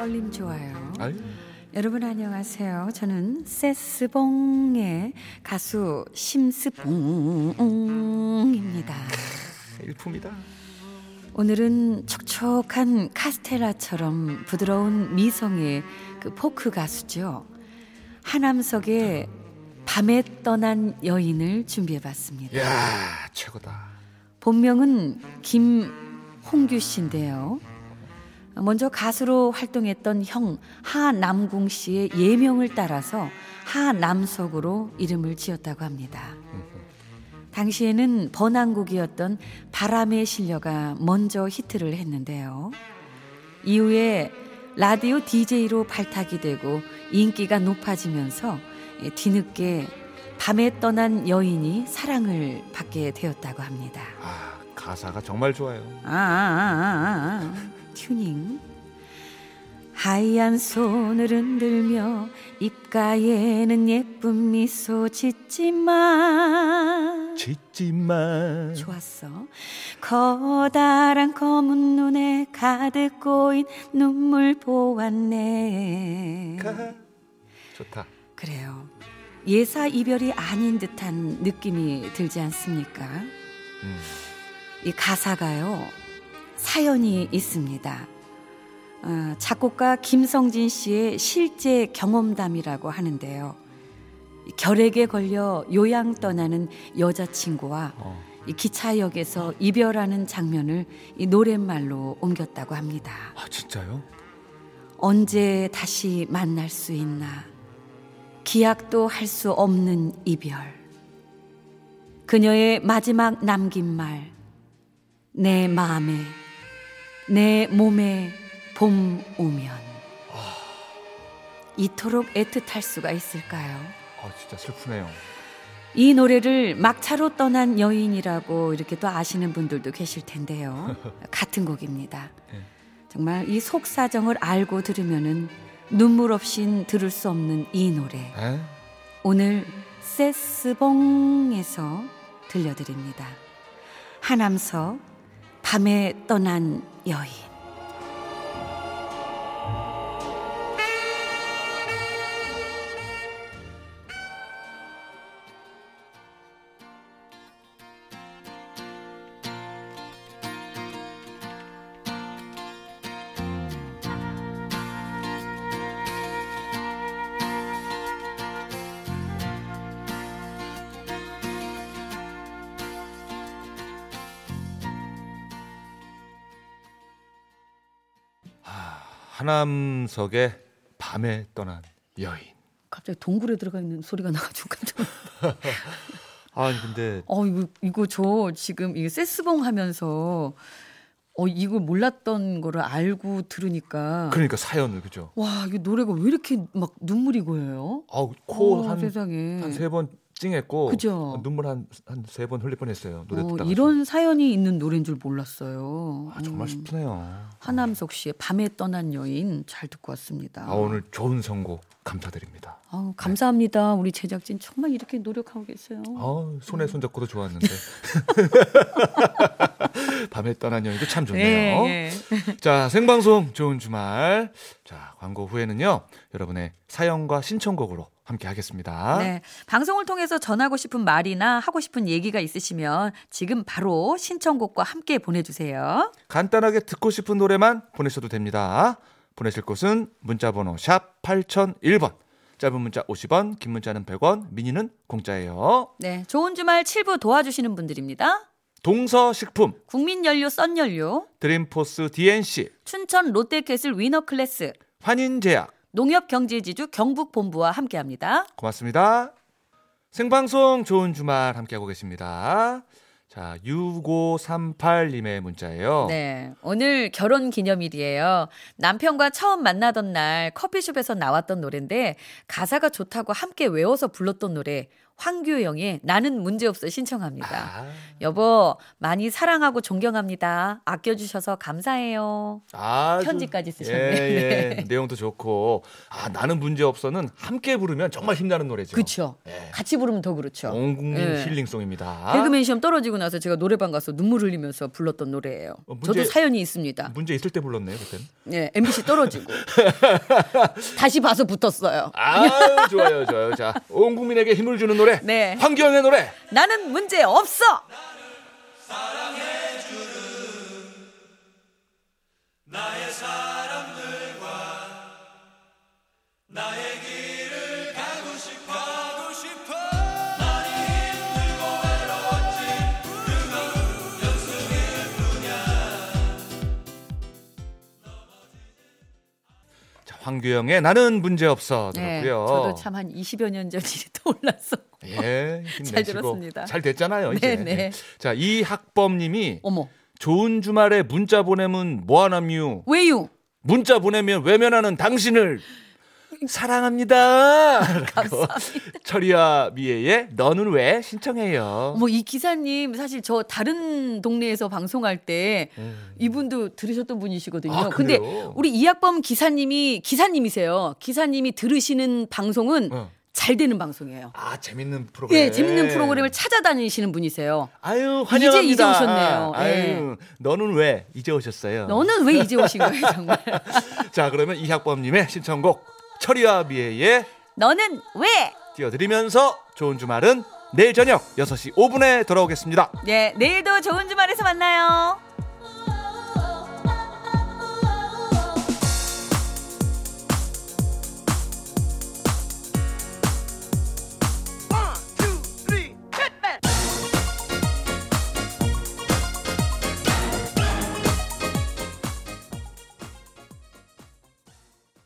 아, 떨림 좋아요. 아유, 여러분 안녕하세요. 저는 세스봉의 가수 심스봉입니다. 일품이다. 오늘은 촉촉한 카스텔라처럼 부드러운 미성의 그 포크 가수죠. 하남석의 밤에 떠난 여인을 준비해봤습니다. 야 최고다. 본명은 김홍규 씨인데요. 먼저 가수로 활동했던 형 하남궁 씨의 예명을 따라서 하남석으로 이름을 지었다고 합니다. 당시에는 번안곡이었던 바람의 실려가 먼저 히트를 했는데요. 이후에 라디오 DJ로 발탁이 되고 인기가 높아지면서 뒤늦게 밤에 떠난 여인이 사랑을 받게 되었다고 합니다. 아 가사가 정말 좋아요. 아, 아, 아, 아, 아. 튜닝. 하얀 손을 흔들며 입가에는 예쁜 미소 짓지만 짓지마. 좋았어. 커다란 검은 눈에 가득 고인 눈물 보았네. 좋다. 그래요. 예사 이별이 아닌 듯한 느낌이 들지 않습니까? 음. 이 가사가요 사연이 있습니다. 어, 작곡가 김성진 씨의 실제 경험담이라고 하는데요. 이 결핵에 걸려 요양 떠나는 여자친구와 어. 이 기차역에서 이별하는 장면을 이 노랫말로 옮겼다고 합니다. 아 진짜요? 언제 다시 만날 수 있나? 기약도 할 수 없는 이별. 그녀의 마지막 남긴 말. 내 마음에, 내 몸에 봄 오면. 이토록 애틋할 수가 있을까요? 아 진짜 슬프네요. 이 노래를 막차로 떠난 여인이라고 이렇게 또 아시는 분들도 계실 텐데요. 같은 곡입니다. 네. 정말 이 속사정을 알고 들으면은 눈물 없인 들을 수 없는 이 노래. 에? 오늘 세스봉에서 들려드립니다. 하남서 밤에 떠난 여인. 하남석의 밤에 떠난 여인. 갑자기 동굴에 들어가 있는 소리가 나가지고 깜짝. 아 근데 어 이거 이거 저 지금 이게 세스봉 하면서 어 이거 몰랐던 거를 알고 들으니까 그러니까 사연을 그죠? 와 이거 노래가 왜 이렇게 막 눈물이 고여요? 어, 아코한 세상에 한 세 번 찡했고 그죠? 어, 눈물 한 한 세 번 흘릴 뻔했어요. 노래 어, 이런 사연이 있는 노래인 줄 몰랐어요. 아, 정말 음. 슬프네요. 하남석 씨의 밤에 떠난 여인 잘 듣고 왔습니다. 아 오늘 좋은 선곡 감사드립니다. 아우, 감사합니다. 우리 제작진 정말 이렇게 노력하고 계세요. 어, 손에 손잡고도 좋았는데. 밤에 떠난 여인도 참 좋네요. 예, 예. 자, 생방송 좋은 주말. 자, 광고 후에는요. 여러분의 사연과 신청곡으로 함께 하겠습니다. 네. 방송을 통해서 전하고 싶은 말이나 하고 싶은 얘기가 있으시면 지금 바로 신청곡과 함께 보내주세요. 간단하게 듣고 싶은 노래만 보내셔도 됩니다. 보내실 곳은 문자번호 샵 8001번. 짧은 문자 50원, 긴 문자는 100원, 미니는 공짜예요. 네. 좋은 주말 7부 도와주시는 분들입니다. 동서식품, 국민연료 썬연료, 드림포스 DNC, 춘천 롯데캐슬 위너클래스, 환인제약. 농협경제지주 경북본부와 함께합니다. 고맙습니다. 생방송 좋은 주말 함께하고 계십니다. 자, 6538님의 문자예요. 네. 오늘 결혼 기념일이에요. 남편과 처음 만나던 날 커피숍에서 나왔던 노래인데 가사가 좋다고 함께 외워서 불렀던 노래 황규영의 나는 문제없어 신청합니다. 아, 여보, 많이 사랑하고 존경합니다. 아껴주셔서 감사해요. 아주- 편지까지 쓰셨네요. 예, 예. 네. 내용도 좋고. 아, 나는 문제 없어는 함께 부르면 정말 힘나는 노래죠. 그렇죠. 예. 같이 부르면 더 그렇죠. 온 국민 예. 힐링송입니다. 개그맨 시험 떨어지고 나서 제가 노래방 가서 눈물 흘리면서 불렀던 노래예요. 어, 문제- 저도 사연이 있습니다. 문제 있을 때 불렀네요, 그때는. 예, MBC 떨어지고 다시 봐서 붙었어요. 아, 좋아요, 좋아요. 자, 온 국민에게 힘을 주는 노래. 네. 황교영의 노래. 나는 문제 없어. 자, 황교영의 나는 문제 없어 네, 들었고요. 저도 참 한 20여 년 전이 떠올랐어. 예, 힘내시고 들었습니다. 잘 됐잖아요, 이제. 네, 네. 자, 이학범 님이 어머, 좋은 주말에 문자 보내면 뭐 하나뮤? 왜요? 문자 보내면 외면하는 당신을 사랑합니다. 감사합니다. 철이와 미애의 너는 왜 신청해요. 어머, 이 기사님 사실 저 다른 동네에서 방송할 때 음. 이분도 들으셨던 분이시거든요. 아, 근데? 우리 이학범 기사님이 기사님이세요. 기사님이 들으시는 방송은 어. 잘 되는 방송이에요. 아 재밌는 프로그램. 예, 재밌는 프로그램을 찾아다니시는 분이세요. 아유 환영합니다. 이제 오셨네요. 아유 예. 너는 왜 이제 오셨어요? 너는 왜 이제 오신 거예요, 정말? 자 그러면 이학범님의 신청곡 철이와 미애의 너는 왜? 띄워드리면서 좋은 주말은 내일 저녁 6시 5분에 돌아오겠습니다. 네, 내일도 좋은 주말에서 만나요.